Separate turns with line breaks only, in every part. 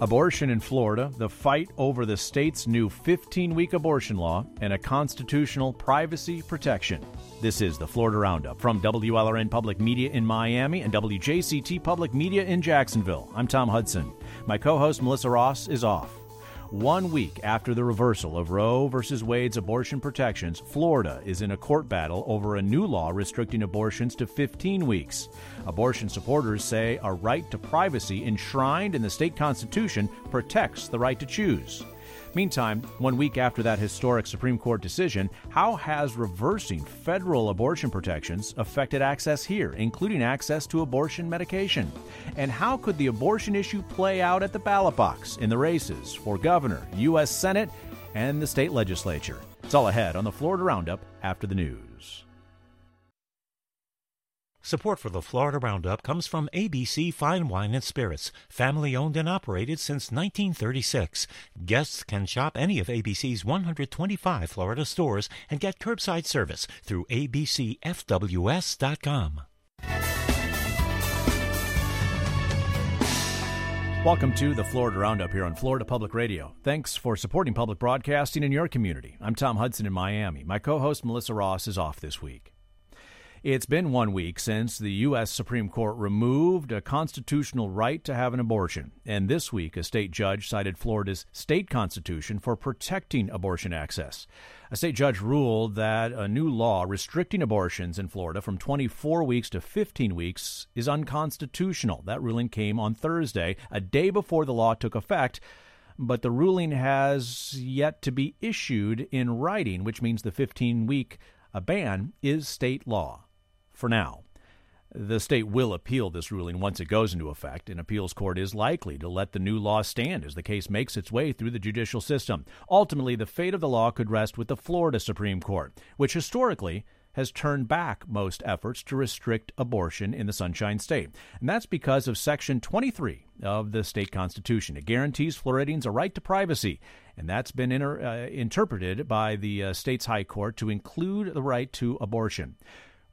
Abortion in Florida, the fight over the state's new 15 week abortion law, and a constitutional privacy protection. This is the Florida Roundup from WLRN Public Media in Miami and WJCT Public Media in Jacksonville. I'm Tom Hudson. My co host Melissa Ross is off. One week after the reversal of Roe v. Wade's abortion protections, Florida is in a court battle over a new law restricting abortions to 15 weeks. Abortion supporters say a right to privacy enshrined in the state constitution protects the right to choose. Meantime, one week after that historic Supreme Court decision, how has reversing federal abortion protections affected access here, including access to abortion medication? And how could the abortion issue play out at the ballot box in the races for governor, U.S. Senate, and the state legislature? It's all ahead on the Florida Roundup after the news.
Support for the Florida Roundup comes from ABC Fine Wine and Spirits, family owned and operated since 1936. Guests can shop any of ABC's 125 Florida stores and get curbside service through abcfws.com.
Welcome to the Florida Roundup here on Florida Public Radio. Thanks for supporting public broadcasting in your community. I'm Tom Hudson in Miami. My co host Melissa Ross is off this week. It's been one week since the U.S. Supreme Court removed a constitutional right to have an abortion. And this week, a state judge cited Florida's state constitution for protecting abortion access. A state judge ruled that a new law restricting abortions in Florida from 24 weeks to 15 weeks is unconstitutional. That ruling came on Thursday, a day before the law took effect but the ruling has yet to be issued in writing, which means the 15 week ban is state law for now. The state will appeal this ruling once it goes into effect. An appeals court is likely to let the new law stand as the case makes its way through the judicial system. Ultimately, the fate of the law could rest with the Florida Supreme Court, which historically has turned back most efforts to restrict abortion in the Sunshine State. And that's because of Section 23 of the state constitution. It guarantees Floridians a right to privacy, and that's been inter- uh, interpreted by the uh, state's high court to include the right to abortion.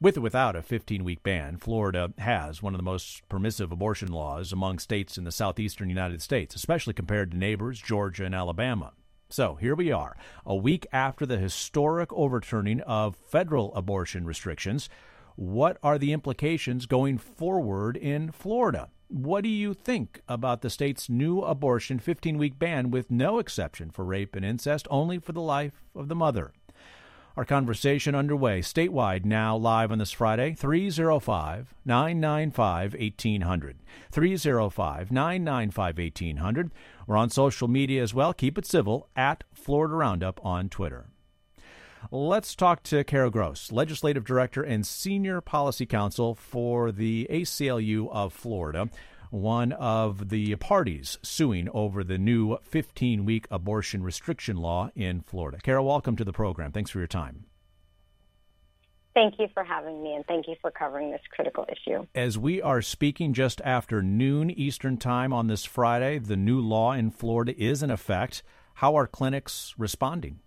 With or without a 15 week ban, Florida has one of the most permissive abortion laws among states in the southeastern United States, especially compared to neighbors Georgia and Alabama. So here we are, a week after the historic overturning of federal abortion restrictions. What are the implications going forward in Florida? What do you think about the state's new abortion 15 week ban with no exception for rape and incest, only for the life of the mother? Our conversation underway statewide now live on this Friday, 305 995 1800. 305 995 1800. We're on social media as well. Keep it civil at Florida Roundup on Twitter. Let's talk to Kara Gross, Legislative Director and Senior Policy Counsel for the ACLU of Florida one of the parties suing over the new 15 week abortion restriction law in Florida. Kara, welcome to the program. Thanks for your time.
Thank you for having me, and thank you for covering this critical issue.
As we are speaking just after noon Eastern Time on this Friday, the new law in Florida is in effect. How are clinics responding?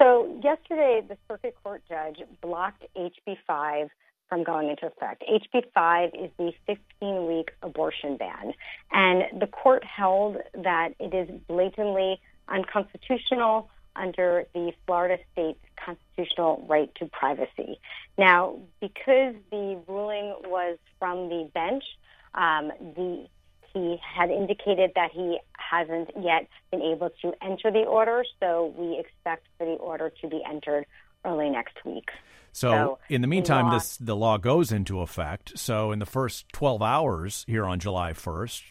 So, yesterday, the circuit court judge blocked HB 5 from going into effect. HB 5 is the 15 week abortion ban. And the court held that it is blatantly unconstitutional under the Florida state's constitutional right to privacy. Now, because the ruling was from the bench, um, the he had indicated that he hasn't yet been able to enter the order, so we expect for the order to be entered early next week.
So, so in the meantime, law, this the law goes into effect. So in the first 12 hours here on July 1st,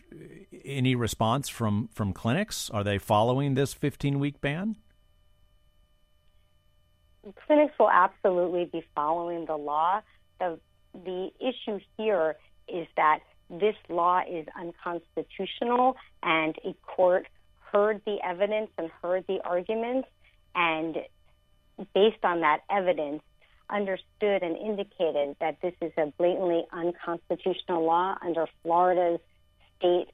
any response from from clinics? Are they following this 15 week ban?
Clinics will absolutely be following the law. The the issue here is that this law is unconstitutional, and a court heard the evidence and heard the arguments, and based on that evidence, understood and indicated that this is a blatantly unconstitutional law under Florida's state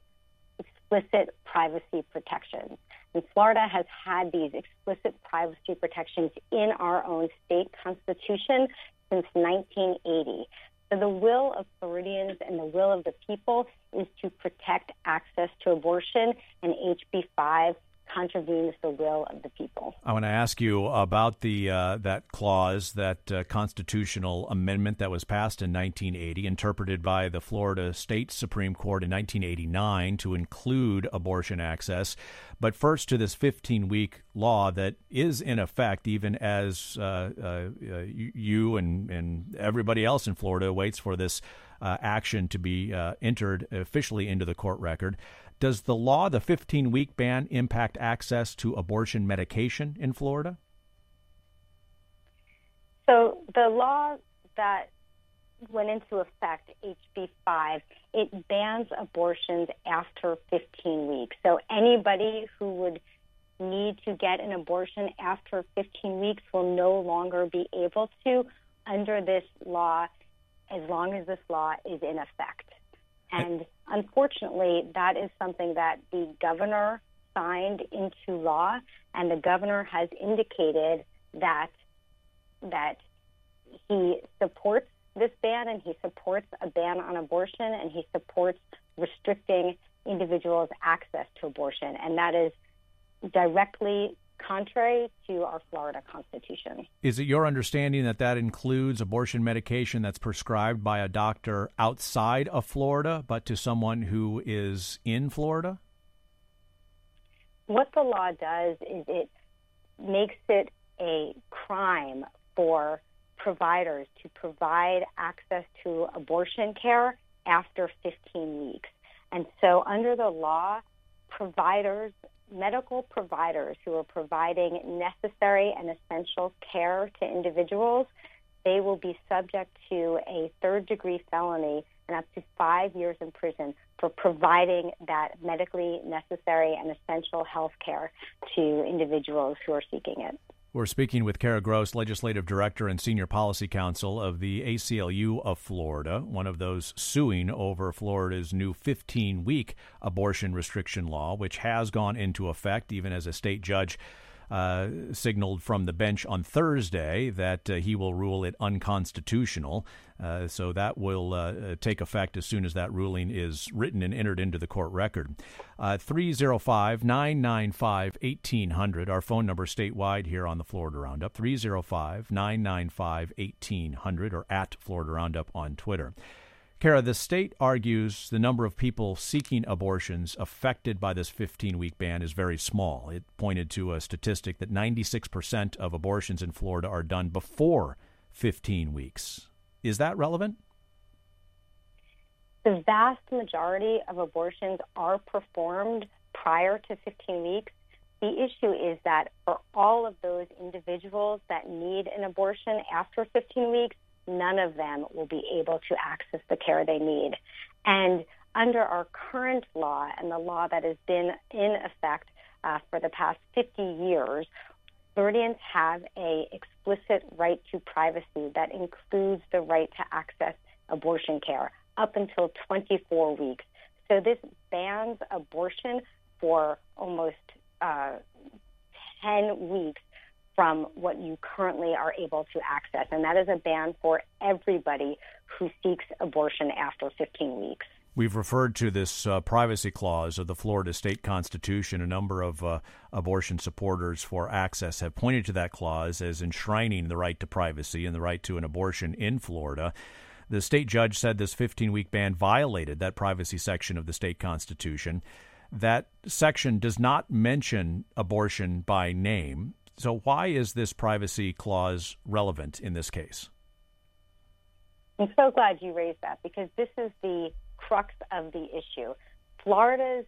explicit privacy protections. And Florida has had these explicit privacy protections in our own state constitution since 1980. So the will of Floridians and the will of the people is to protect access to abortion, and HB 5 contravenes the will of the people.
I want to ask you about the uh, that clause, that uh, constitutional amendment that was passed in 1980, interpreted by the Florida State Supreme Court in 1989 to include abortion access. But first, to this 15 week law that is in effect, even as uh, uh, uh you and, and everybody else in Florida waits for this uh, action to be entered officially into the court record. Does the law, the 15 week ban, impact access to abortion medication in Florida?
So the law that went into effect, HB 5, it bans abortions after 15 weeks. So anybody who would need to get an abortion after 15 weeks will no longer be able to under this law as long as this law is in effect. And unfortunately, that is something that the governor signed into law, and the governor has indicated that that he supports this ban and he supports a ban on abortion and he supports restricting individuals' access to abortion, and that is directly contrary to our Florida Constitution.
Is it your understanding that that includes abortion medication that's prescribed by a doctor outside of Florida, but to someone who is in Florida?
What the law does is it makes it a crime for providers to provide access to abortion care after 15 weeks. And so, under the law, providers medical providers who are providing necessary and essential care to individuals, they will be subject to a third degree felony and up to five years in prison for providing that medically necessary and essential health care to individuals who are seeking it.
We're speaking with Kara Gross, Legislative Director and Senior Policy Counsel of the ACLU of Florida, one of those suing over Florida's new 15 week abortion restriction law, which has gone into effect even as a state judge uh, signaled from the bench on Thursday that uh, he will rule it unconstitutional. Uh, so that will uh, uh, take effect as soon as that ruling is written and entered into the court record. Uh, 305 995 1800, our phone number statewide here on the Florida Roundup. 305 995 1800 or at Florida Roundup on Twitter. Kara, the state argues the number of people seeking abortions affected by this 15 week ban is very small. It pointed to a statistic that 96% of abortions in Florida are done before 15 weeks. Is that relevant?
The vast majority of abortions are performed prior to 15 weeks. The issue is that for all of those individuals that need an abortion after 15 weeks, none of them will be able to access the care they need. And under our current law and the law that has been in effect uh, for the past 50 years, Floridians have a explicit right to privacy that includes the right to access abortion care up until 24 weeks. So this bans abortion for almost uh, 10 weeks from what you currently are able to access. And that is a ban for everybody who seeks abortion after 15 weeks.
We've referred to this uh, privacy clause of the Florida state constitution. A number of uh, abortion supporters for access have pointed to that clause as enshrining the right to privacy and the right to an abortion in Florida. The state judge said this 15 week ban violated that privacy section of the state constitution. That section does not mention abortion by name. So, why is this privacy clause relevant in this case?
I'm so glad you raised that because this is the crux of the issue. Florida's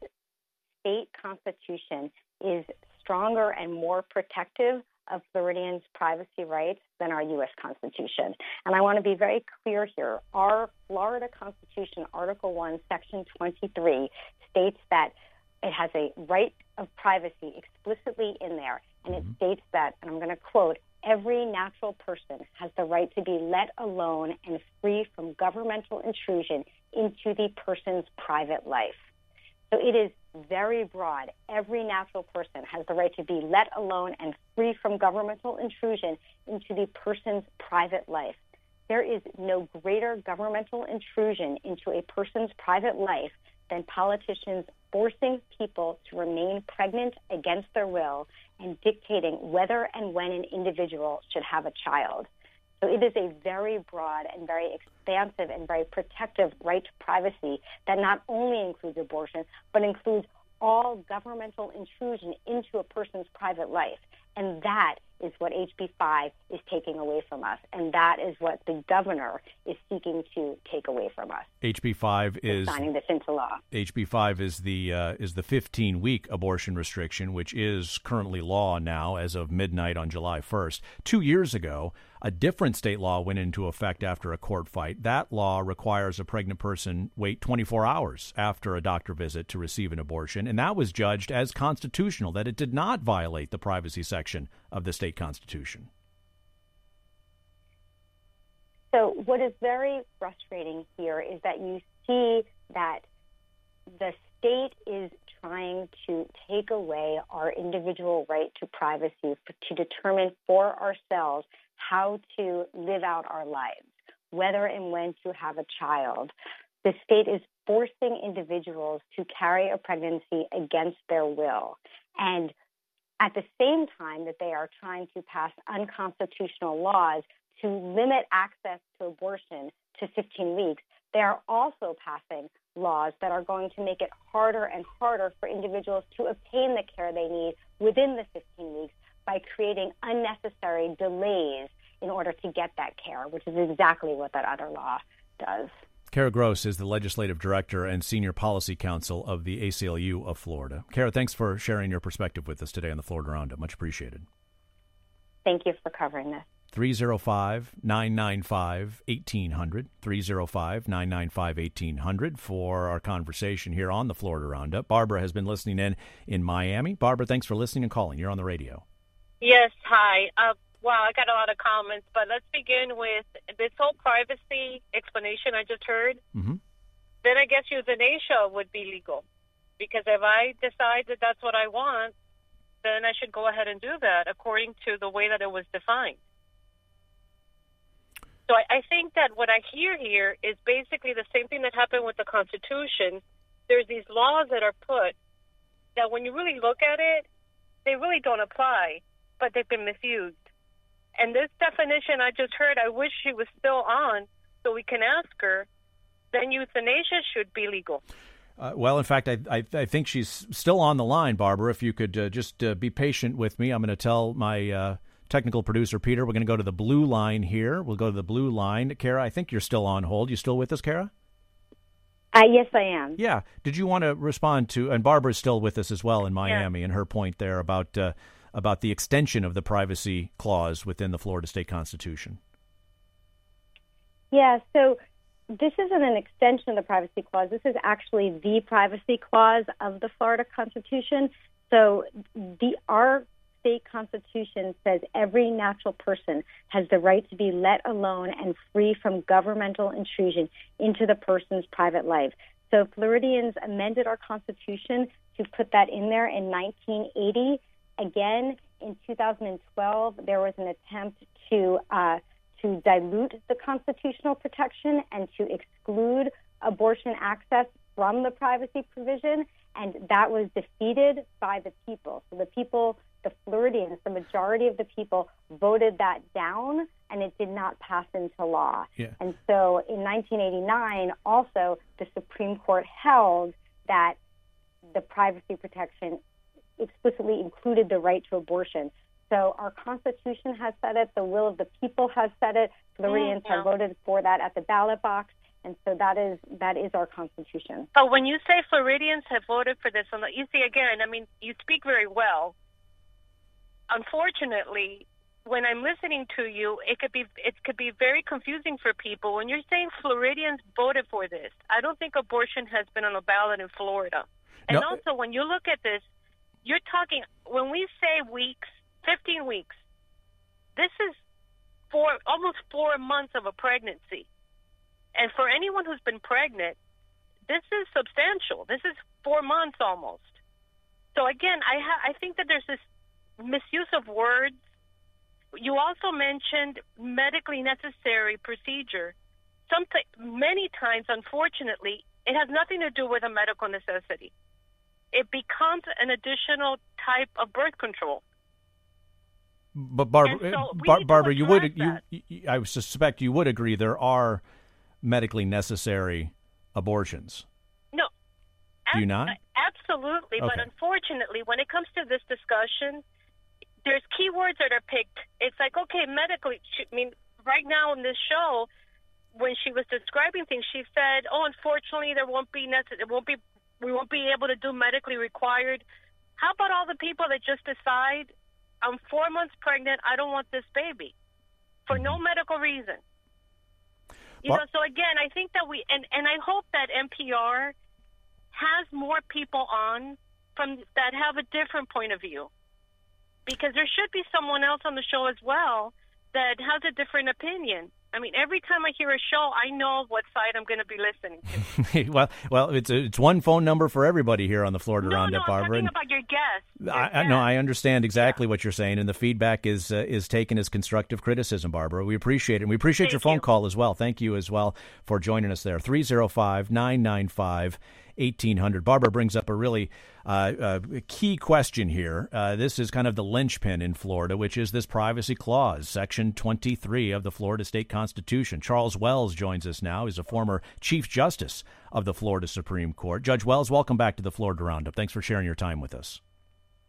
state constitution is stronger and more protective of Floridians' privacy rights than our U.S. Constitution. And I want to be very clear here. Our Florida Constitution, Article 1, Section 23, states that it has a right of privacy explicitly in there. And it mm-hmm. states that, and I'm going to quote, every natural person has the right to be let alone and free from governmental intrusion into the person's private life. So it is very broad. Every natural person has the right to be let alone and free from governmental intrusion into the person's private life. there is no greater governmental intrusion into a person's private life than politicians forcing people to remain pregnant against their will and dictating whether and when an individual should have a child. So it is a very broad and very expansive and very protective right to privacy that not only includes abortion, but includes all governmental intrusion into a person's private life. And that is what HB 5 is taking away from us. And that is what the governor is seeking to take away from us.
HB 5 is
signing this into law.
HB 5 is the uh, is the 15 week abortion restriction, which is currently law now as of midnight on July 1st. Two years ago, a different state law went into effect after a court fight. That law requires a pregnant person wait 24 hours after a doctor visit to receive an abortion, and that was judged as constitutional, that it did not violate the privacy section of the state constitution.
So, what is very frustrating here is that you see that the state is trying to take away our individual right to privacy to determine for ourselves how to live out our lives, whether and when to have a child. The state is forcing individuals to carry a pregnancy against their will. And at the same time that they are trying to pass unconstitutional laws to limit access to abortion to 15 weeks, they are also passing laws that are going to make it harder and harder for individuals to obtain the care they need within the 15 weeks by creating unnecessary delays in order to get that care, which is exactly what that other law does.
Kara Gross is the legislative director and senior policy counsel of the ACLU of Florida. Kara, thanks for sharing your perspective with us today on the Florida Roundup. Much appreciated.
Thank you for covering this.
305 995 1800. 305 995 1800 for our conversation here on the Florida Roundup. Barbara has been listening in in Miami. Barbara, thanks for listening and calling. You're on the radio.
Yes, hi. Uh, wow, I got a lot of comments, but let's begin with this whole privacy explanation I just heard.
Mm-hmm.
Then I guess euthanasia would be legal. Because if I decide that that's what I want, then I should go ahead and do that according to the way that it was defined. So I, I think that what I hear here is basically the same thing that happened with the Constitution. There's these laws that are put that when you really look at it, they really don't apply, but they've been misused. And this definition I just heard, I wish she was still on so we can ask her, then euthanasia should be legal.
Uh, well, in fact, I, I, I, think she's still on the line, Barbara. If you could uh, just uh, be patient with me, I'm going to tell my uh, technical producer, Peter, we're going to go to the blue line here. We'll go to the blue line. Kara, I think you're still on hold. You still with us, Kara?
Uh, yes, I am.
Yeah. Did you want to respond to, and Barbara's still with us as well in Miami, yeah. and her point there about uh, about the extension of the privacy clause within the Florida state constitution.
Yeah, so this isn't an extension of the privacy clause. This is actually the privacy clause of the Florida Constitution. So the our state constitution says every natural person has the right to be let alone and free from governmental intrusion into the person's private life. So Floridians amended our constitution to put that in there in 1980 Again, in 2012, there was an attempt to uh, to dilute the constitutional protection and to exclude abortion access from the privacy provision, and that was defeated by the people. So the people, the Floridians, the majority of the people voted that down, and it did not pass into law.
Yeah.
And so in 1989, also the Supreme Court held that the privacy protection explicitly included the right to abortion. So our Constitution has said it. The will of the people has said it. Floridians mm-hmm. have voted for that at the ballot box, and so that is that is our Constitution.
But when you say Floridians have voted for this, and you see again, I mean, you speak very well. Unfortunately, when I'm listening to you, it could be it could be very confusing for people. When you're saying Floridians voted for this, I don't think abortion has been on the ballot in Florida. And no. also, when you look at this, you're talking when we say weeks, 15 weeks. This is four almost 4 months of a pregnancy. And for anyone who's been pregnant, this is substantial. This is 4 months almost. So again, I ha- I think that there's this misuse of words you also mentioned medically necessary procedure. Some many times, unfortunately, it has nothing to do with a medical necessity. It becomes an additional type of birth control.
But Barbara, so uh, Bar- Barbara, you would you, you, I suspect you would agree there are medically necessary abortions.
No.
Do you not?
Absolutely, okay. but unfortunately, when it comes to this discussion, there's keywords that are picked. It's like, okay, medically, I mean, right now in this show, when she was describing things, she said, "Oh, unfortunately, there won't be necessary. Won't be. We won't be able to do medically required." How about all the people that just decide, "I'm four months pregnant. I don't want this baby," for no mm-hmm. medical reason. You know. So again, I think that we and and I hope that NPR has more people on from that have a different point of view because there should be someone else on the show as well that has a different opinion. I mean, every time I hear a show, I know what side I'm going to be listening
to. well, well, it's it's one phone number for everybody here on the Florida
no,
Roundup,
no,
Barbara.
I'm talking about your guest. Your
I,
guest.
No, I understand exactly yeah. what you're saying, and the feedback is uh, is taken as constructive criticism, Barbara. We appreciate it, and we appreciate
Thank
your phone
you.
call as well. Thank you as well for joining us there. 305 995 1800. Barbara brings up a really uh, uh, key question here. Uh, this is kind of the linchpin in Florida, which is this privacy clause, Section 23 of the Florida State Constitution. Charles Wells joins us now. He's a former Chief Justice of the Florida Supreme Court. Judge Wells, welcome back to the Florida Roundup. Thanks for sharing your time with us.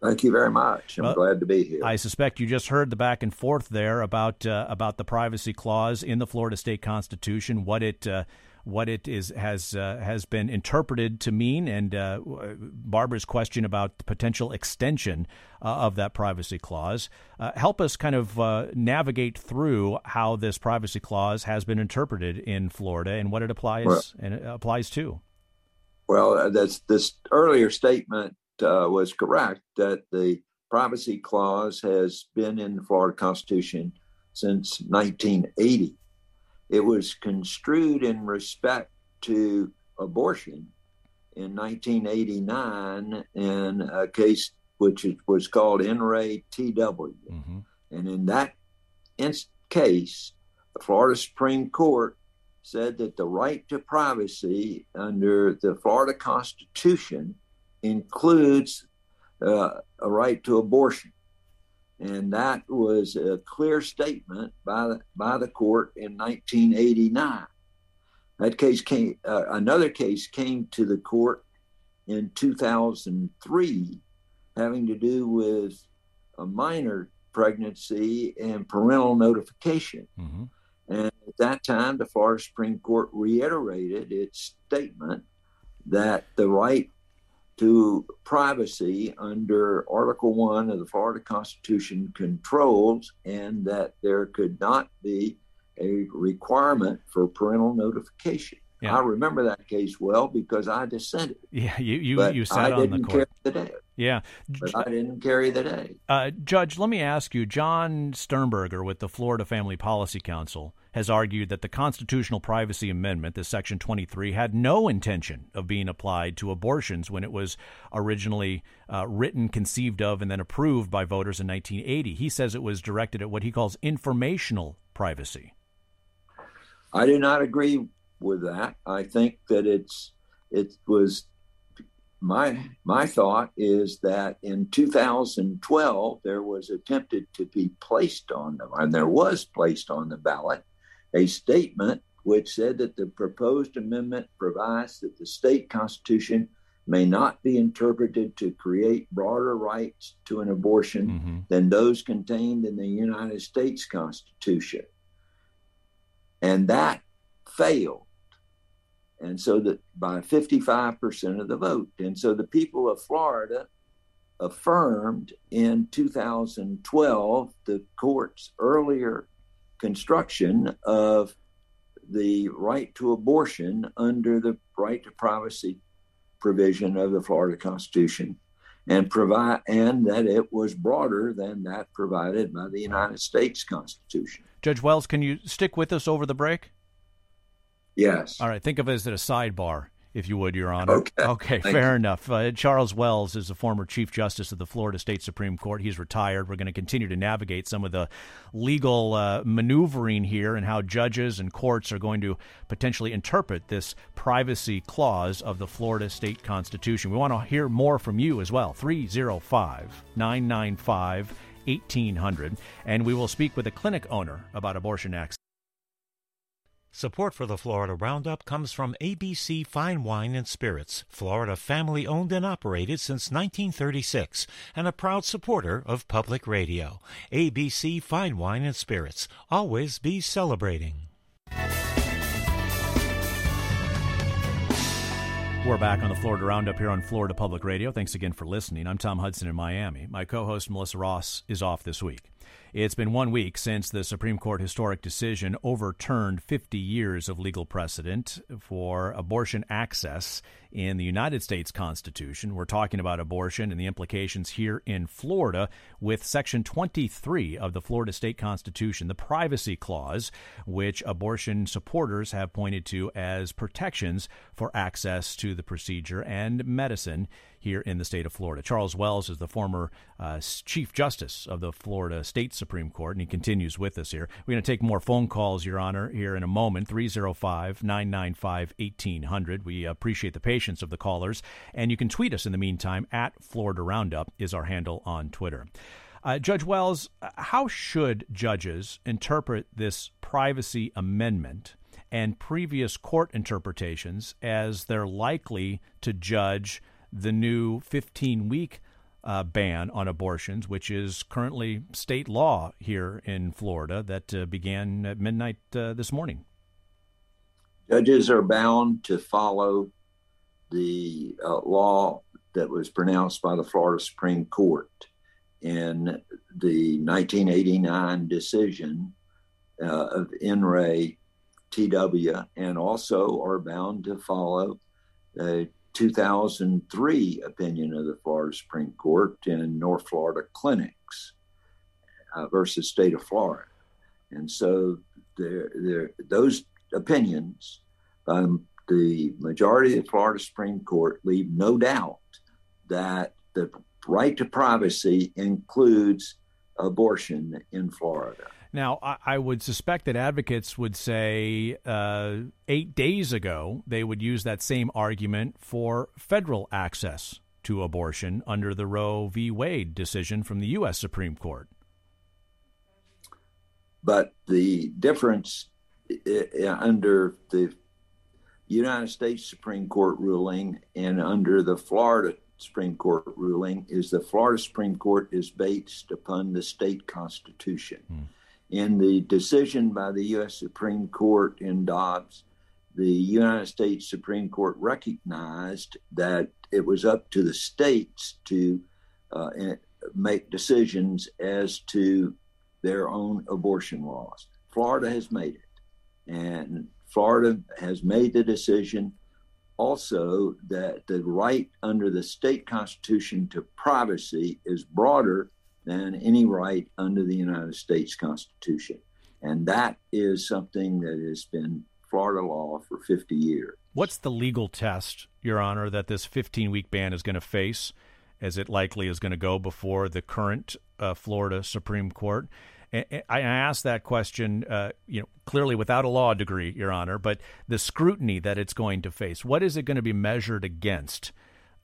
Thank you very much. I'm well, glad to be here.
I suspect you just heard the back and forth there about uh, about the privacy clause in the Florida State Constitution, what it uh, what it is has uh, has been interpreted to mean, and uh, Barbara's question about the potential extension uh, of that privacy clause. Uh, help us kind of uh, navigate through how this privacy clause has been interpreted in Florida and what it applies well, and it applies to.
Well, uh, that's this earlier statement was correct that the privacy clause has been in the Florida Constitution since 1980 it was construed in respect to abortion in 1989 in a case which was called In re TW. Mm-hmm. And in that case, the Florida Supreme Court said that the right to privacy under the Florida Constitution includes uh, a right to abortion and that was a clear statement by the, by the court in 1989. That case came. Uh, another case came to the court in 2003, having to do with a minor pregnancy and parental notification. Mm-hmm. And at that time, the Florida Supreme Court reiterated its statement that the right to privacy under Article 1 of the Florida Constitution controls, and that there could not be a requirement for parental notification. Yeah. I remember that case well because I dissented.
Yeah, you you, you sat
I
on the court.
the day.
Yeah,
but I didn't carry the day.
Uh, Judge, let me ask you. John Stemberger with the Florida Family Policy Council has argued that the constitutional privacy amendment, the Section 23, had no intention of being applied to abortions when it was originally uh, written, conceived of, and then approved by voters in 1980. He says it was directed at what he calls informational privacy.
I do not agree with that. I think that it's it was my my thought is that in 2012 there was attempted to be placed on them and there was placed on the ballot a statement which said that the proposed amendment provides that the state constitution may not be interpreted to create broader rights to an abortion mm-hmm. than those contained in the United States Constitution. And that failed and so that by 55% of the vote. And so the people of Florida affirmed in 2012 the court's earlier construction of the right to abortion under the right to privacy provision of the Florida Constitution and provide and that it was broader than that provided by the United States Constitution.
Judge Wells, can you stick with us over the break?
Yes.
All right. Think of it as a sidebar if you would, Your Honor.
Okay.
Okay, fair you. enough. Uh, Charles Wells is the former Chief Justice of the Florida State Supreme Court. He's retired. We're going to continue to navigate some of the legal uh, maneuvering here and how judges and courts are going to potentially interpret this privacy clause of the Florida State Constitution. We want to hear more from you as well. 305 995 1800. And we will speak with a clinic owner about abortion access.
Support for the Florida Roundup comes from ABC Fine Wine and Spirits, Florida family owned and operated since 1936, and a proud supporter of public radio. ABC Fine Wine and Spirits, always be celebrating.
We're back on the Florida Roundup here on Florida Public Radio. Thanks again for listening. I'm Tom Hudson in Miami. My co host Melissa Ross is off this week. It's been one week since the Supreme Court historic decision overturned 50 years of legal precedent for abortion access in the United States Constitution. We're talking about abortion and the implications here in Florida with Section 23 of the Florida State Constitution, the Privacy Clause, which abortion supporters have pointed to as protections for access to the procedure and medicine here in the state of Florida. Charles Wells is the former uh, Chief Justice of the Florida State Supreme Court, and he continues with us here. We're going to take more phone calls, Your Honor, here in a moment 305 995 1800. We appreciate the patience of the callers, and you can tweet us in the meantime at Florida Roundup is our handle on Twitter. Uh, Judge Wells, how should judges interpret this privacy amendment and previous court interpretations as they're likely to judge the new 15 week uh, ban on abortions, which is currently state law here in Florida that uh, began at midnight uh, this morning.
Judges are bound to follow the uh, law that was pronounced by the Florida Supreme Court in the 1989 decision uh, of In re TW, and also are bound to follow the 2003 opinion of the Florida Supreme Court in North Florida Clinics uh, versus State of Florida. And so there, there, those opinions by the majority of the Florida Supreme Court leave no doubt that the right to privacy includes abortion in Florida.
Now, I, I, would suspect that advocates would say uh, eight days ago they would use that same argument for federal access to abortion under the Roe v. Wade decision from the U.S. Supreme Court.
But the difference under the United States Supreme Court ruling and under the Florida Supreme Court ruling is the Florida Supreme Court is based upon the state constitution. Hmm. In the decision by the U.S. Supreme Court in Dobbs, the United States Supreme Court recognized that it was up to the states to uh, make decisions as to their own abortion laws. Florida has made it. And Florida has made the decision also that the right under the state constitution to privacy is broader than any right under the United States Constitution. And that is something that has been Florida law for 50 years.
What's the legal test, Your Honor, that this 15 week ban is going to face, as it likely is going to go before the current uh, Florida Supreme Court? I ask that question, uh, you know, clearly without a law degree, Your Honor, but the scrutiny that it's going to face. What is it going to be measured against?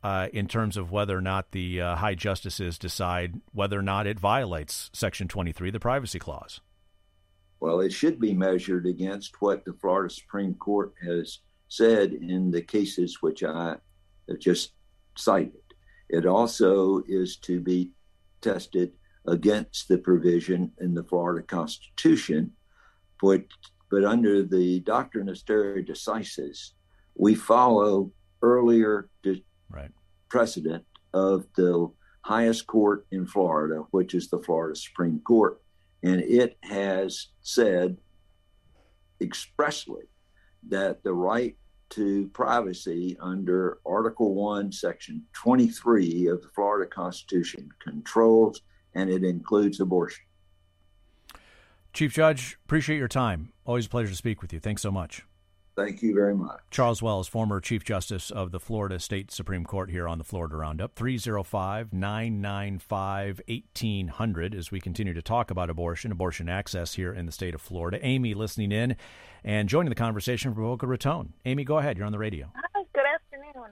Uh, in terms of whether or not the uh, high justices decide whether or not it violates Section 23, the Privacy Clause?
Well, it should be measured against what the Florida Supreme Court has said in the cases which I have just cited. It also is to be tested against the provision in the Florida Constitution, but, but under the doctrine of stare decisis, we follow earlier de-
right.
Precedent of the highest court in Florida, which is the Florida Supreme Court. And it has said expressly that the right to privacy under Article 1, Section 23 of the Florida Constitution controls, and it includes abortion.
Chief Judge, appreciate your time. Always a pleasure to speak with you. Thanks so much.
Thank you very much.
Charles Wells, former Chief Justice of the Florida State Supreme Court, here on the Florida Roundup. 305 995 1800 as we continue to talk about abortion, abortion access here in the state of Florida. Amy listening in and joining the conversation from Boca Raton. Amy, go ahead. You're on the radio.
Hi, good afternoon.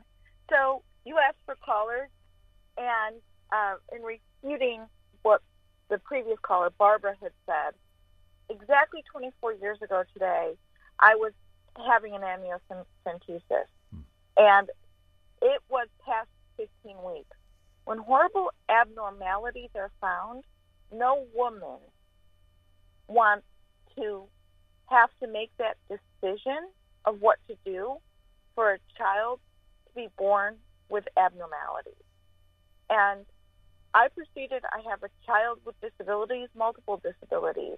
So you asked for callers, and uh, in refuting what the previous caller, Barbara, had said, exactly 24 years ago today, I was having an amniocentesis. Hmm. And it was past 15 weeks. When horrible abnormalities are found, no woman wants to have to make that decision of what to do for a child to be born with abnormalities. And I proceeded, I have a child with disabilities, multiple disabilities.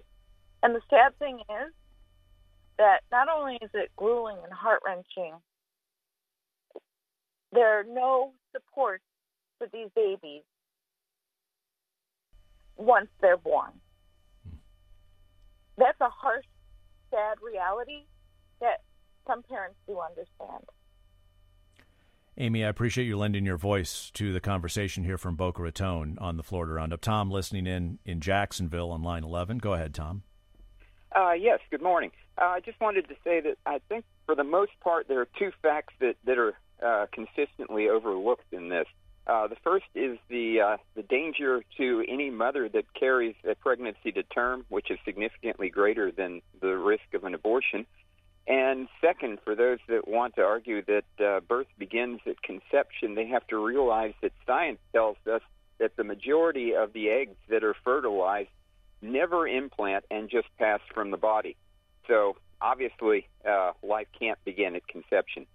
And the sad thing is, that not only is it grueling and heart wrenching, there are no supports for these babies once they're born. That's a harsh, sad reality that some parents do understand.
Amy, I appreciate you lending your voice to the conversation here from Boca Raton on the Florida Roundup. Tom, listening in in Jacksonville on line 11. Go ahead, Tom.
Uh, yes, good morning. Uh, I just wanted to say that I think for the most part there are two facts that, that are uh, consistently overlooked in this. Uh, the first is the uh, the danger to any mother that carries a pregnancy to term, which is significantly greater than the risk of an abortion. And second, for those that want to argue that uh, birth begins at conception, they have to realize that science tells us that the majority of the eggs that are fertilized never implant and just pass from the body. So obviously, uh, life can't begin at conception.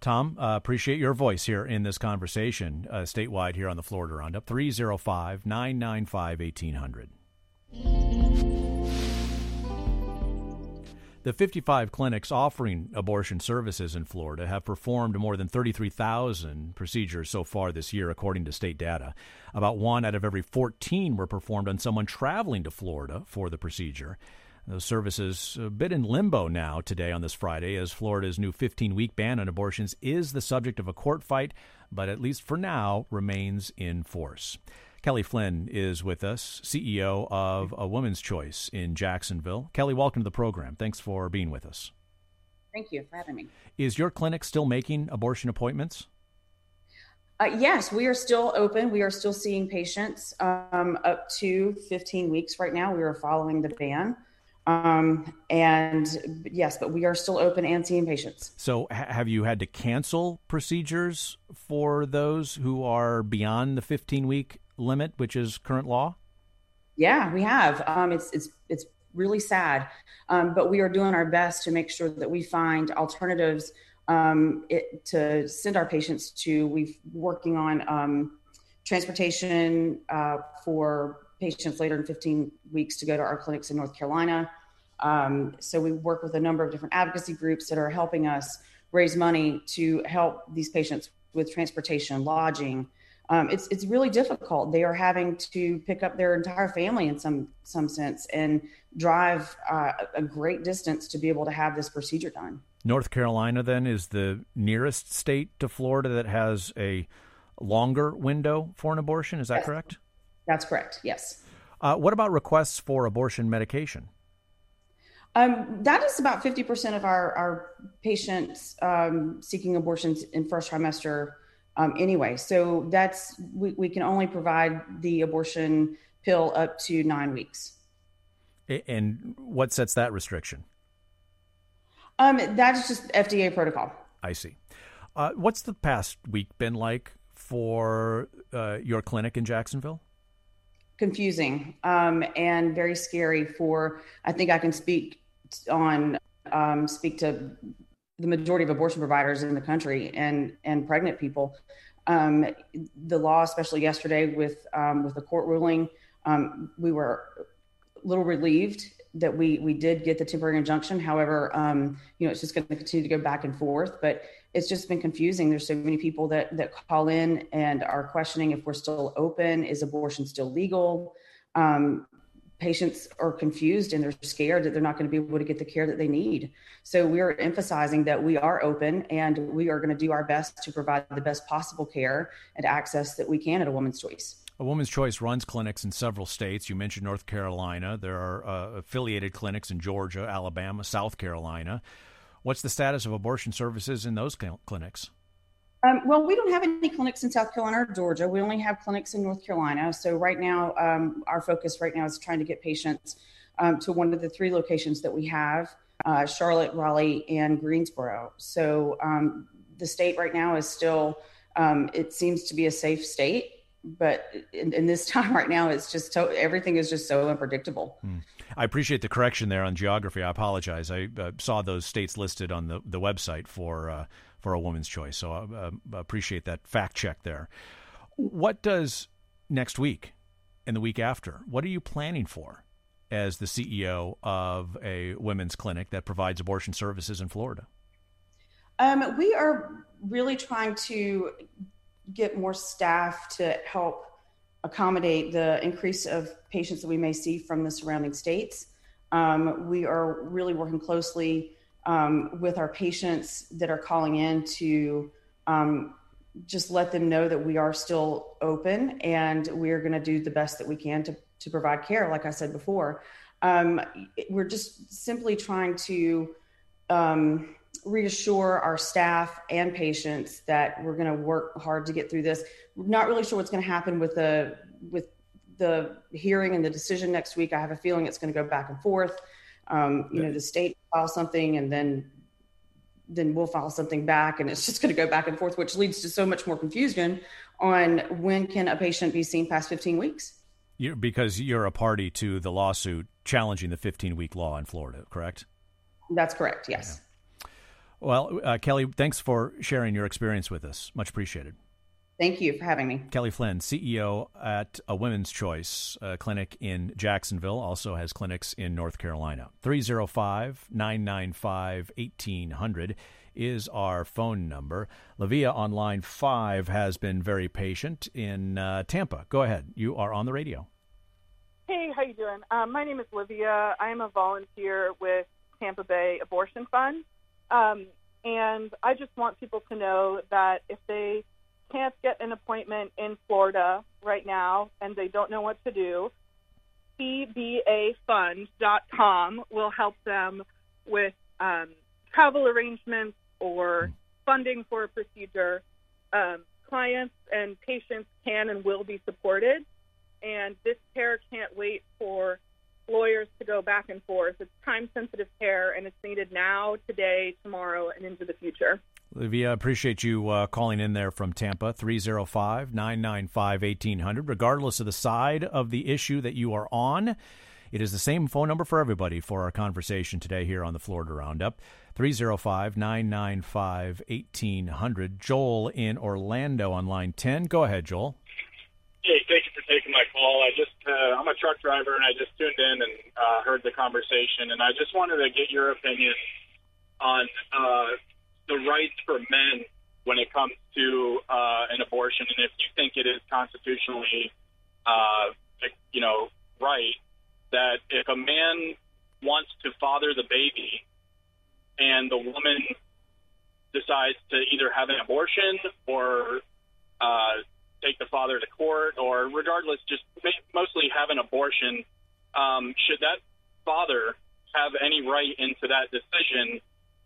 Tom, uh, appreciate your voice here in this conversation uh, statewide here on the Florida Roundup. 305 995 1800. The 55 clinics offering abortion services in Florida have performed more than 33,000 procedures so far this year, according to state data. About one out of every 14 were performed on someone traveling to Florida for the procedure. Those services a bit in limbo now today on this Friday as Florida's new 15 week ban on abortions is the subject of a court fight, but at least for now remains in force. Kelly Flynn is with us, CEO of A Woman's Choice in Jacksonville. Kelly, welcome to the program. Thanks for being with us.
Thank you for having me.
Is your clinic still making abortion appointments?
Uh, yes, we are still open. We are still seeing patients um, up to 15 weeks right now. We are following the ban. Um, and yes, but we are still open and seeing patients.
So, ha- have you had to cancel procedures for those who are beyond the 15 week limit, which is current law?
Yeah, we have. Um, it's it's it's really sad, um, but we are doing our best to make sure that we find alternatives um, it, to send our patients to. We've working on um, transportation uh, for patients later in 15 weeks to go to our clinics in North Carolina. Um, so we work with a number of different advocacy groups that are helping us raise money to help these patients with transportation, lodging, um, it's it's really difficult. They are having to pick up their entire family in some some sense and drive uh, a great distance to be able to have this procedure done.
North Carolina then is the nearest state to Florida that has a longer window for an abortion. Is that
yes.
correct?
That's correct. Yes.
Uh, what about requests for abortion medication?
Um, that is about 50% of our, our patients um, seeking abortions in first trimester um, anyway. So that's we, we can only provide the abortion pill up to nine weeks.
And what sets that restriction?
Um, that is just FDA protocol.
I see. Uh, what's the past week been like for uh, your clinic in Jacksonville?
Confusing um, and very scary. For I think I can speak on um, speak to the majority of abortion providers in the country and and pregnant people. Um, the law, especially yesterday with um, with the court ruling, um, we were a little relieved that we we did get the temporary injunction. However, um, you know it's just going to continue to go back and forth. But it's just been confusing. There's so many people that that call in and are questioning if we're still open. Is abortion still legal? Um, patients are confused and they're scared that they're not going to be able to get the care that they need. So we're emphasizing that we are open and we are going to do our best to provide the best possible care and access that we can at a woman's choice.
A Woman's Choice runs clinics in several states. You mentioned North Carolina. There are uh, affiliated clinics in Georgia, Alabama, South Carolina. What's the status of abortion services in those cl- clinics?
Um, well, we don't have any clinics in South Carolina or Georgia. We only have clinics in North Carolina. So right now, um, our focus right now is trying to get patients um, to one of the three locations that we have: uh, Charlotte, Raleigh, and Greensboro. So um, the state right now is still. Um, it seems to be a safe state, but in, in, this time right now, it's just to, everything is just so unpredictable.
Hmm. I appreciate the correction there on geography. I apologize. I uh, saw those states listed on the the website for. Uh, for a woman's choice. So I uh, uh, appreciate that fact check there. What does next week and the week after? What are you planning for as the CEO of a women's clinic that provides abortion services in Florida?
Um, we are really trying to get more staff to help accommodate the increase of patients that we may see from the surrounding states. Um, we are really working closely um, with our patients that are calling in to um, just let them know that we are still open and we're going to do the best that we can to, to provide care, like I said before. Um, we're just simply trying to um, reassure our staff and patients that we're going to work hard to get through this. We're not really sure what's going to happen with the with the hearing and the decision next week. I have a feeling it's going to go back and forth. Um, you know, the state file something and then then we'll file something back and it's just going to go back and forth which leads to so much more confusion on when can a patient be seen past 15 weeks.
You're, because you're a party to the lawsuit challenging the 15 week law in florida correct?
That's correct yes.
Yeah. well uh, kelly thanks for sharing your experience with us. Much appreciated
Thank you for having me.
Kelly Flynn, CEO at a Women's Choice clinic in Jacksonville, also has clinics in North Carolina. 305 995 1800 is our phone number. Lavia on line five has been very patient in uh, Tampa. Go ahead. You are on the radio.
Hey, how you doing? Um, my name is Livia. I am a volunteer with Tampa Bay Abortion Fund. Um, and I just want people to know that if they can't get an appointment in Florida right now and they don't know what to do, CBAfund.com will help them with um, travel arrangements or funding for a procedure. Um, clients and patients can and will be supported, and this care can't wait for lawyers to go back and forth. It's time sensitive care and it's needed now, today, tomorrow, and into the future.
Olivia, appreciate you uh, calling in there from Tampa, 305 995 1800. Regardless of the side of the issue that you are on, it is the same phone number for everybody for our conversation today here on the Florida Roundup 305 995 1800. Joel in Orlando on line 10. Go ahead, Joel.
Hey, thank you for taking my call. I just, uh, I'm a truck driver and I just tuned in and uh, heard the conversation, and I just wanted to get your opinion on uh, the rights for men when it comes to uh, an abortion, and if you think it is constitutionally, uh, you know, right that if a man wants to father the baby and the woman decides to either have an abortion or uh, take the father to court or regardless just mostly have an abortion um, should that father have any right into that decision?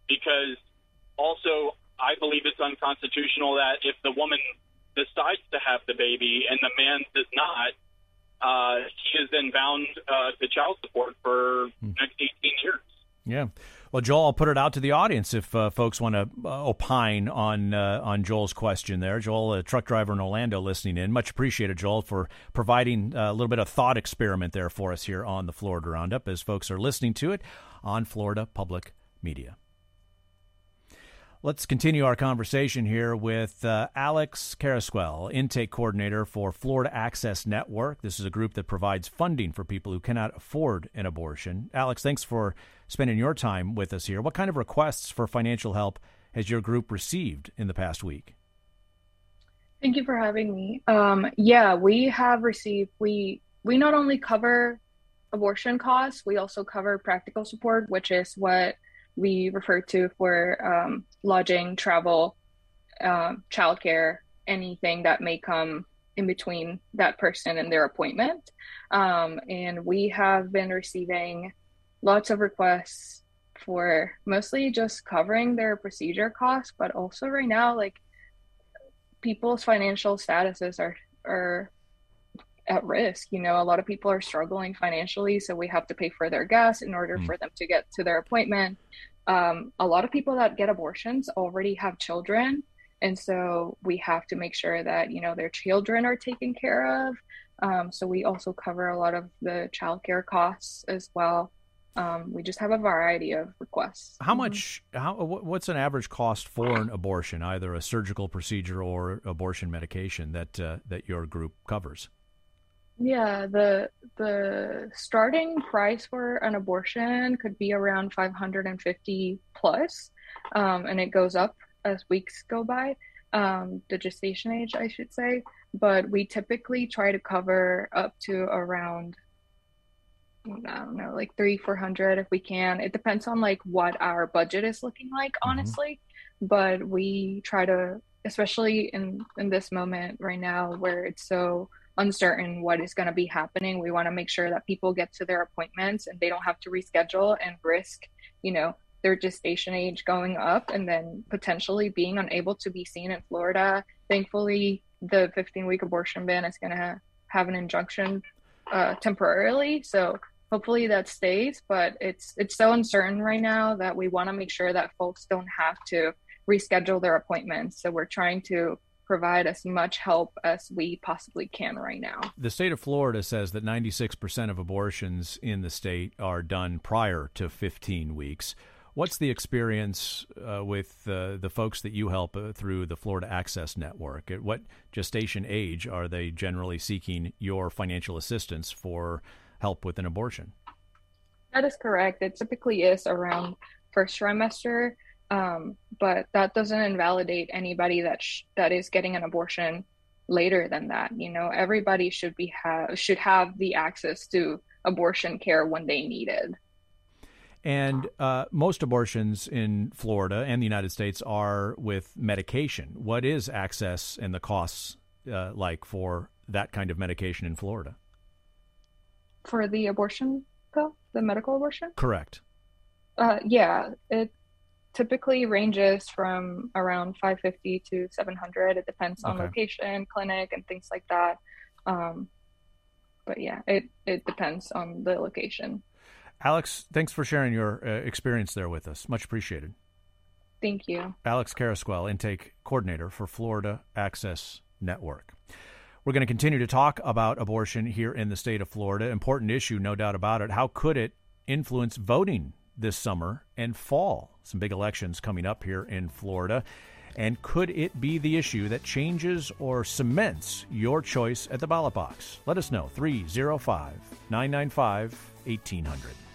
Because also, I believe it's unconstitutional that if the woman decides to have the baby and the man does not, uh, he is then bound uh, to child support for hmm. next 18 years.
Yeah. Well, Joel, I'll put it out to the audience if uh, folks want to uh, opine on uh, on Joel's question there. Joel, a truck driver in Orlando, listening in. Much appreciated, Joel, for providing uh, a little bit of thought experiment there for us here on the Florida Roundup as folks are listening to it on Florida Public Media. Let's continue our conversation here with uh, Alex Carasquel, intake coordinator for Florida Access Network. This is a group that provides funding for people who cannot afford an abortion. Alex, thanks for spending your time with us here. What kind of requests for financial help has your group received in the past week?
Thank you for having me. Um, yeah, we have received we we not only cover abortion costs, we also cover practical support, which is what we refer to for um, lodging, travel, uh, childcare, anything that may come in between that person and their appointment. Um, and we have been receiving lots of requests for mostly just covering their procedure costs, but also right now, like people's financial statuses are are at risk. You know, a lot of people are struggling financially, so we have to pay for their gas in order mm. for them to get to their appointment. Um, a lot of people that get abortions already have children, and so we have to make sure that you know their children are taken care of. Um, so we also cover a lot of the childcare costs as well. Um, we just have a variety of requests.
How mm-hmm. much? How? What's an average cost for an abortion, either a surgical procedure or abortion medication that uh, that your group covers?
Yeah, the the starting price for an abortion could be around 550 plus, um, and it goes up as weeks go by. Um, the gestation age, I should say, but we typically try to cover up to around I don't know, like three, four hundred if we can. It depends on like what our budget is looking like, mm-hmm. honestly. Mm-hmm. But we try to, especially in in this moment right now where it's so uncertain what is going to be happening, we want to make sure that people get to their appointments and they don't have to reschedule and risk, you know, their gestation age going up and then potentially being unable to be seen in Florida. Thankfully, the 15 week abortion ban is going to have an injunction uh, temporarily. So hopefully that stays but it's it's so uncertain right now that we want to make sure that folks don't have to reschedule their appointments so we're trying to provide as much help as we possibly can right now.
The state of Florida says that 96% of abortions in the state are done prior to 15 weeks. What's the experience uh, with uh, the folks that you help uh, through the Florida Access Network? At what gestation age are they generally seeking your financial assistance for help with an abortion.
That is correct. It typically is around first trimester, um, but that doesn't invalidate anybody that sh- that is getting an abortion later than that. You know, everybody should be have should have the access to abortion care when they need it.
And uh, most abortions in Florida and the United States are with medication. What is access and the costs uh, like for that kind of medication in Florida?
for the abortion pill, the medical abortion?
Correct.
Uh, yeah, it typically ranges from around 550 to 700. It depends on okay. location, clinic, and things like that. Um, but yeah, it it depends on the location.
Alex, thanks for sharing your uh, experience there with us. Much appreciated.
Thank you.
Alex Carrasquel, intake coordinator for Florida Access Network. We're going to continue to talk about abortion here in the state of Florida. Important issue, no doubt about it. How could it influence voting this summer and fall? Some big elections coming up here in Florida. And could it be the issue that changes or cements your choice at the ballot box? Let us know. 305 995 1800.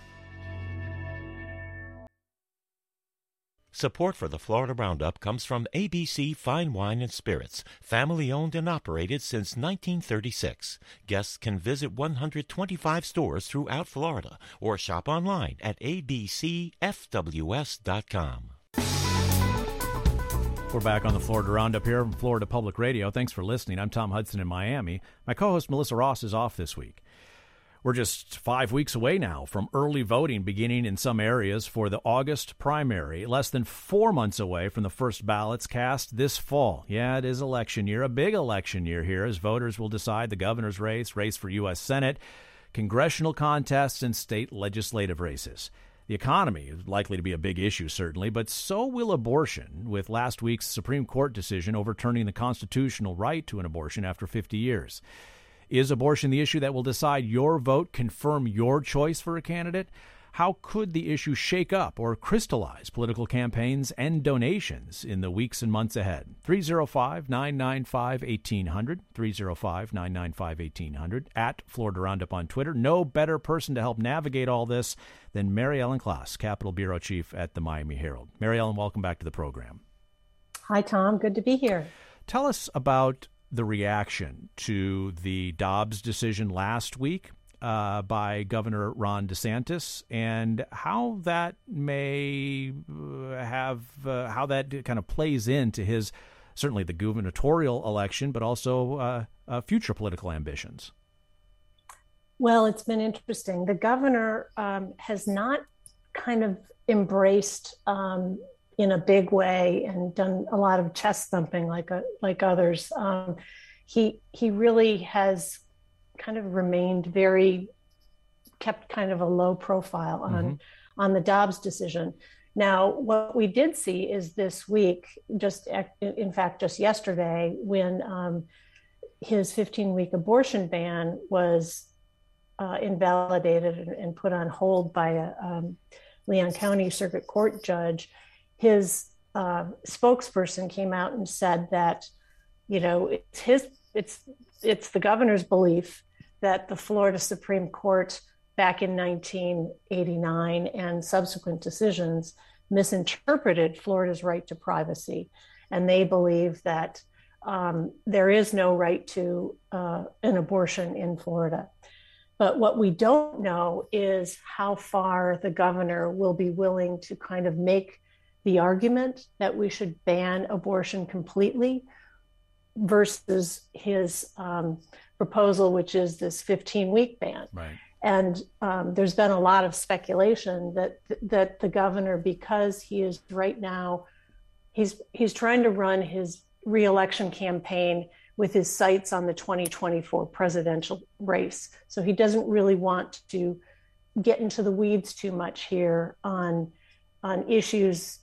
Support for the Florida Roundup comes from ABC Fine Wine and Spirits, family owned and operated since 1936. Guests can visit 125 stores throughout Florida or shop online at abcfws.com.
We're back on the Florida Roundup here from Florida Public Radio. Thanks for listening. I'm Tom Hudson in Miami. My co host Melissa Ross is off this week. We're just five weeks away now from early voting beginning in some areas for the August primary, less than four months away from the first ballots cast this fall. Yeah, it is election year, a big election year here, as voters will decide the governor's race, race for U.S. Senate, congressional contests, and state legislative races. The economy is likely to be a big issue, certainly, but so will abortion, with last week's Supreme Court decision overturning the constitutional right to an abortion after 50 years. Is abortion the issue that will decide your vote, confirm your choice for a candidate? How could the issue shake up or crystallize political campaigns and donations in the weeks and months ahead? 305 995 1800, 305 995 1800, at Florida Roundup on Twitter. No better person to help navigate all this than Mary Ellen Klas, Capitol Bureau Chief at the Miami Herald. Mary Ellen, welcome back to the program.
Hi, Tom. Good to be here.
Tell us about the reaction to the Dobbs decision last week uh, by Governor Ron DeSantis, and how that may uh, have uh, how that kind of plays into his certainly the gubernatorial election, but also uh, uh, future political ambitions.
Well, it's been interesting. The governor um, has not kind of embraced um, in a big way and done a lot of chest thumping like a, like others. Um, he he really has kind of remained very kept kind of a low profile on mm-hmm. on the Dobbs decision. Now, what we did see is this week, just in fact, just yesterday, when um, his 15 week abortion ban was uh, invalidated and, and, put on hold by a um, Leon County Circuit Court judge, his uh, spokesperson came out and said that, you know, it's his, it's, it's the governor's belief that the Florida Supreme Court back in 1989 and subsequent decisions misinterpreted Florida's right to privacy. And they believe that um, there is no right to uh, an abortion in Florida. But what we don't know is how far the governor will be willing to kind of make the argument that we should ban abortion completely versus his um, proposal, which is this 15 week ban.
Right.
And um, there's been a lot of speculation that that the governor, because he is right now, he's he's trying to run his reelection campaign with his sights on the 2024 presidential race. So he doesn't really want to get into the weeds too much here on on issues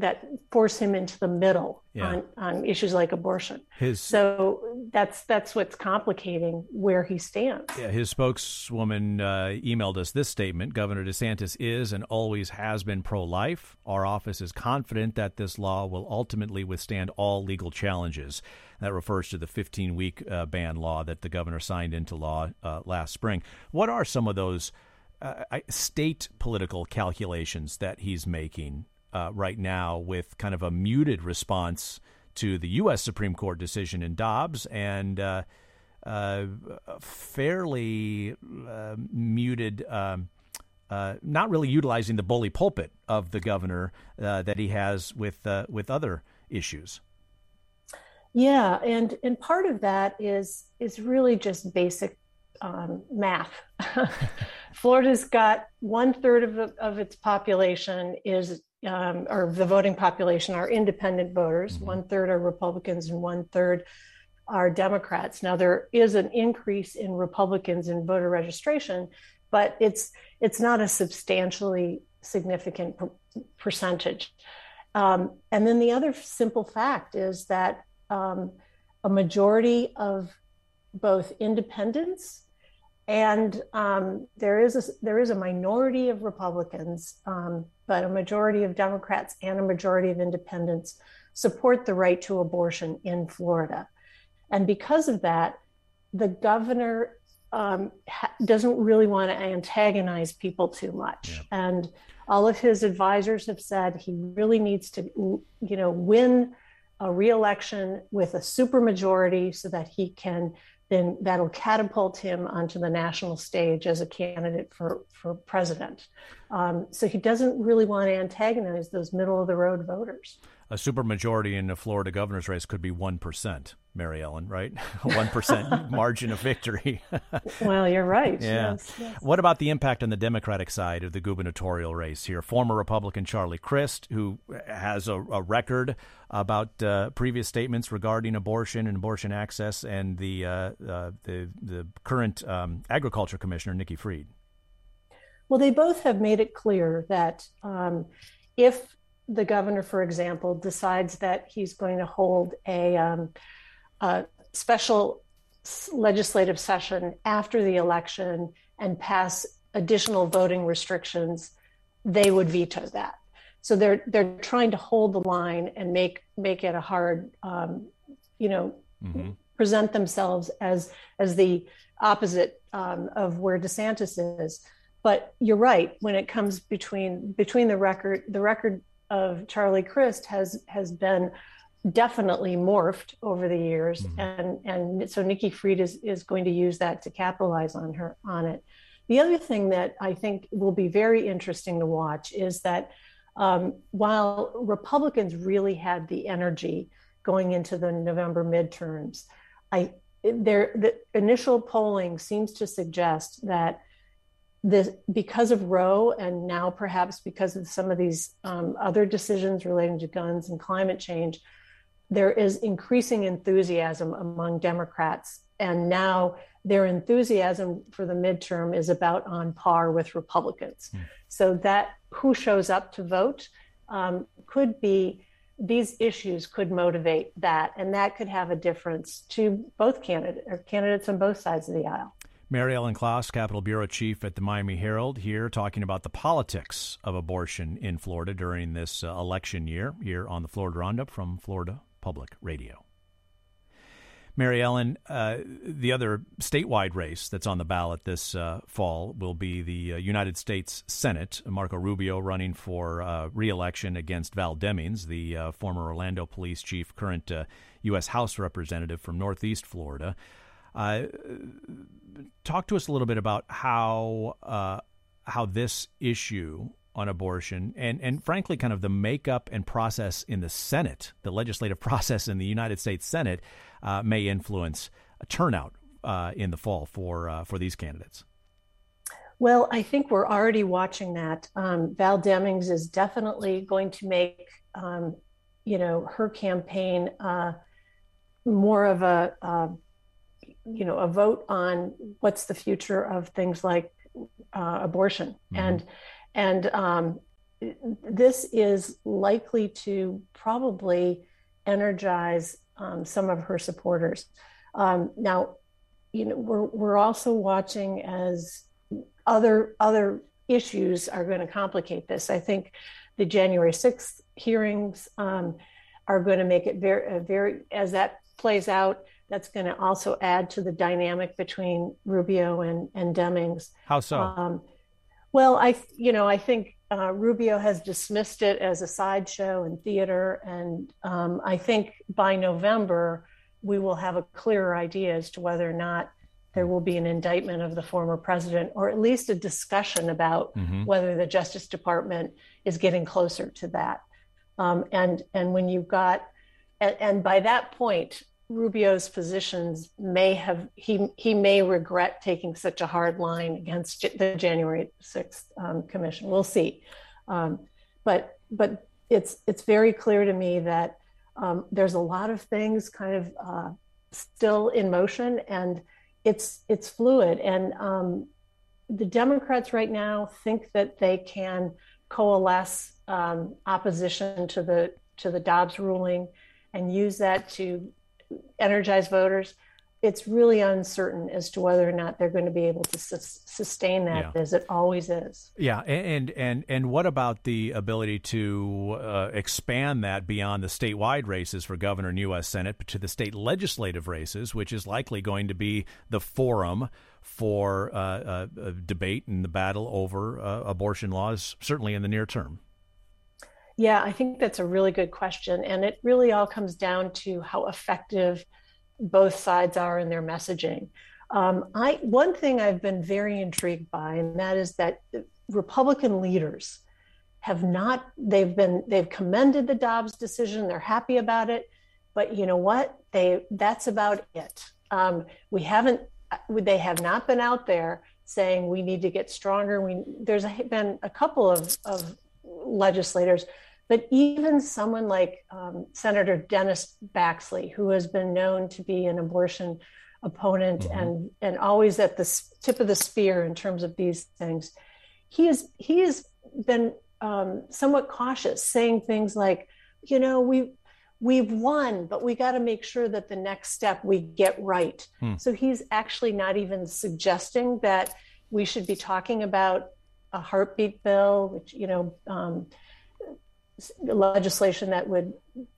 that force him into the middle yeah. on, on issues like abortion. His, so that's that's what's complicating where he stands.
Yeah, his spokeswoman uh, emailed us this statement: Governor DeSantis is and always has been pro-life. Our office is confident that this law will ultimately withstand all legal challenges. That refers to the 15-week uh, ban law that the governor signed into law uh, last spring. What are some of those? Uh, state political calculations that he's making uh, right now with kind of a muted response to the U.S. Supreme Court decision in Dobbs and uh, uh, fairly uh, muted. Um, uh, not really utilizing the bully pulpit of the governor uh, that he has with with other issues.
Yeah, and and part of that is is really just basic um, math. Florida's got one third of, of its population is um, or the voting population are independent voters. Mm-hmm. One third are Republicans and one third are Democrats. Now there is an increase in Republicans in voter registration, but it's it's not a substantially significant per- percentage. Um, and then the other simple fact is that um, a majority of both independents and um, there is a there is a minority of Republicans, um, but a majority of Democrats and a majority of Independents support the right to abortion in Florida, and because of that, the governor um, ha- doesn't really want to antagonize people too much, yeah. and all of his advisors have said he really needs to, you know, win a reelection with a supermajority so that he can then that'll catapult him onto the national stage as a candidate for, for president. Um, so he doesn't really want to antagonize those middle of the road voters.
A supermajority in the Florida governor's race could be 1%, Mary Ellen, right? 1% margin of victory.
well, you're right.
Yeah. Yes, yes. What about the impact on the Democratic side of the gubernatorial race here? Former Republican Charlie Crist, who has a, a record about uh, previous statements regarding abortion and abortion access, and the, uh, uh, the, the current um, agriculture commissioner, Nikki Fried.
Well, they both have made it clear that um, if the governor, for example, decides that he's going to hold a, um, a special legislative session after the election and pass additional voting restrictions, they would veto that. So they're they're trying to hold the line and make make it a hard, um, you know, mm-hmm. present themselves as as the opposite um, of where DeSantis is. But you're right when it comes between between the record the record of Charlie Crist has has been definitely morphed over the years, mm-hmm. and and so Nikki Fried is is going to use that to capitalize on her on it. The other thing that I think will be very interesting to watch is that um, while Republicans really had the energy going into the November midterms, I there the initial polling seems to suggest that this because of Roe and now perhaps because of some of these um, other decisions relating to guns and climate change, there is increasing enthusiasm among Democrats. And now their enthusiasm for the midterm is about on par with Republicans. Mm. So that who shows up to vote um, could be these issues could motivate that, and that could have a difference to both candidates or candidates on both sides of the aisle.
Mary Ellen Klas, Capitol Bureau Chief at the Miami Herald, here talking about the politics of abortion in Florida during this uh, election year, here on the Florida Roundup from Florida Public Radio. Mary Ellen, uh, the other statewide race that's on the ballot this uh, fall will be the uh, United States Senate. Marco Rubio running for uh, reelection against Val Demings, the uh, former Orlando police chief, current U.S. Uh, House representative from Northeast Florida. Talk to us a little bit about how how this issue on abortion and, and frankly, kind of the makeup and process in the Senate, the legislative process in the United States Senate, uh, may influence a turnout uh, in the fall for, uh, for these candidates.
Well, I think we're already watching that. Um, Val Demings is definitely going to make, um, you know, her campaign uh, more of a, uh, you know, a vote on what's the future of things like uh, abortion mm-hmm. and and um, this is likely to probably energize um, some of her supporters. Um, now, you know, we're we're also watching as other other issues are going to complicate this. I think the January sixth hearings um, are going to make it very very as that plays out. That's going to also add to the dynamic between Rubio and and Demings.
How so?
Um, well, I, you know, I think uh, Rubio has dismissed it as a sideshow and theater, and um, I think by November we will have a clearer idea as to whether or not there will be an indictment of the former president, or at least a discussion about mm-hmm. whether the Justice Department is getting closer to that. Um, and and when you've got, and, and by that point, Rubio's positions may have he he may regret taking such a hard line against the January sixth um, commission. We'll see, um, but but it's it's very clear to me that um, there's a lot of things kind of uh, still in motion, and it's it's fluid. And um, the Democrats right now think that they can coalesce um, opposition to the to the Dobbs ruling and use that to energize voters, it's really uncertain as to whether or not they're going to be able to su- sustain that yeah. as it always is.
Yeah, and and and what about the ability to uh, expand that beyond the statewide races for governor and U.S. Senate to the state legislative races, which is likely going to be the forum for uh, uh, debate and the battle over uh, abortion laws, certainly in the near term.
Yeah, I think that's a really good question. And it really all comes down to how effective both sides are in their messaging. Um, I one thing I've been very intrigued by, and that is that Republican leaders have not they've been they've commended the Dobbs decision. They're happy about it, but you know what? They that's about it. Um, we haven't they have not been out there saying we need to get stronger. We there's been a couple of, of legislators but even someone like um, Senator Dennis Baxley, who has been known to be an abortion opponent mm-hmm. and and always at the tip of the spear in terms of these things, he is he has been um, somewhat cautious, saying things like, you know, we we've won, but we got to make sure that the next step we get right. Hmm. So he's actually not even suggesting that we should be talking about a heartbeat bill, which you know. Um, legislation that would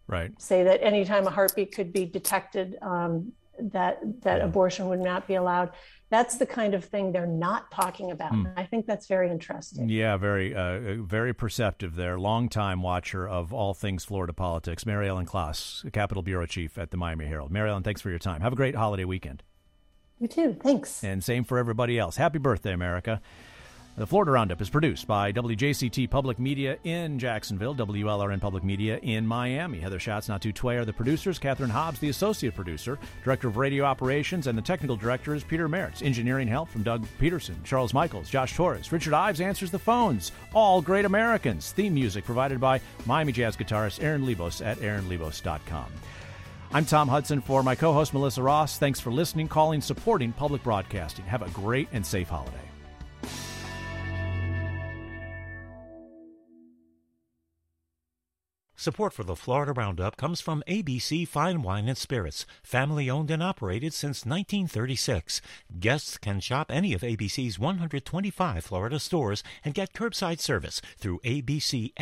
right.
say that anytime a heartbeat could be detected, um, that that yeah. abortion would not be allowed. that's the kind of thing they're not talking about. Mm. I think that's very interesting.
Yeah, very, uh, very perceptive there. Longtime watcher of all things Florida politics. Mary Ellen Klas, Capitol Bureau Chief at the Miami Herald. Mary Ellen, thanks for your time. Have a great holiday weekend.
You too. Thanks.
And same for everybody else. Happy birthday, America. The Florida Roundup is produced by WJCT Public Media in Jacksonville, WLRN Public Media in Miami. Heather Schatz, Natu Tway are the producers. Catherine Hobbs, the associate producer, director of radio operations, and the technical director is Peter Merritz. Engineering help from Doug Peterson, Charles Michaels, Josh Torres. Richard Ives answers the phones. All great Americans. Theme music provided by Miami Jazz guitarist Aaron Lebos at aaronlebos.com. I'm Tom Hudson for my co host Melissa Ross. Thanks for listening, calling, supporting public broadcasting. Have a great and safe holiday.
Support for the Florida Roundup comes from ABC Fine Wine and Spirits, family owned and operated since 1936. Guests can shop any of ABC's 125 Florida stores and get curbside service through ABCFW.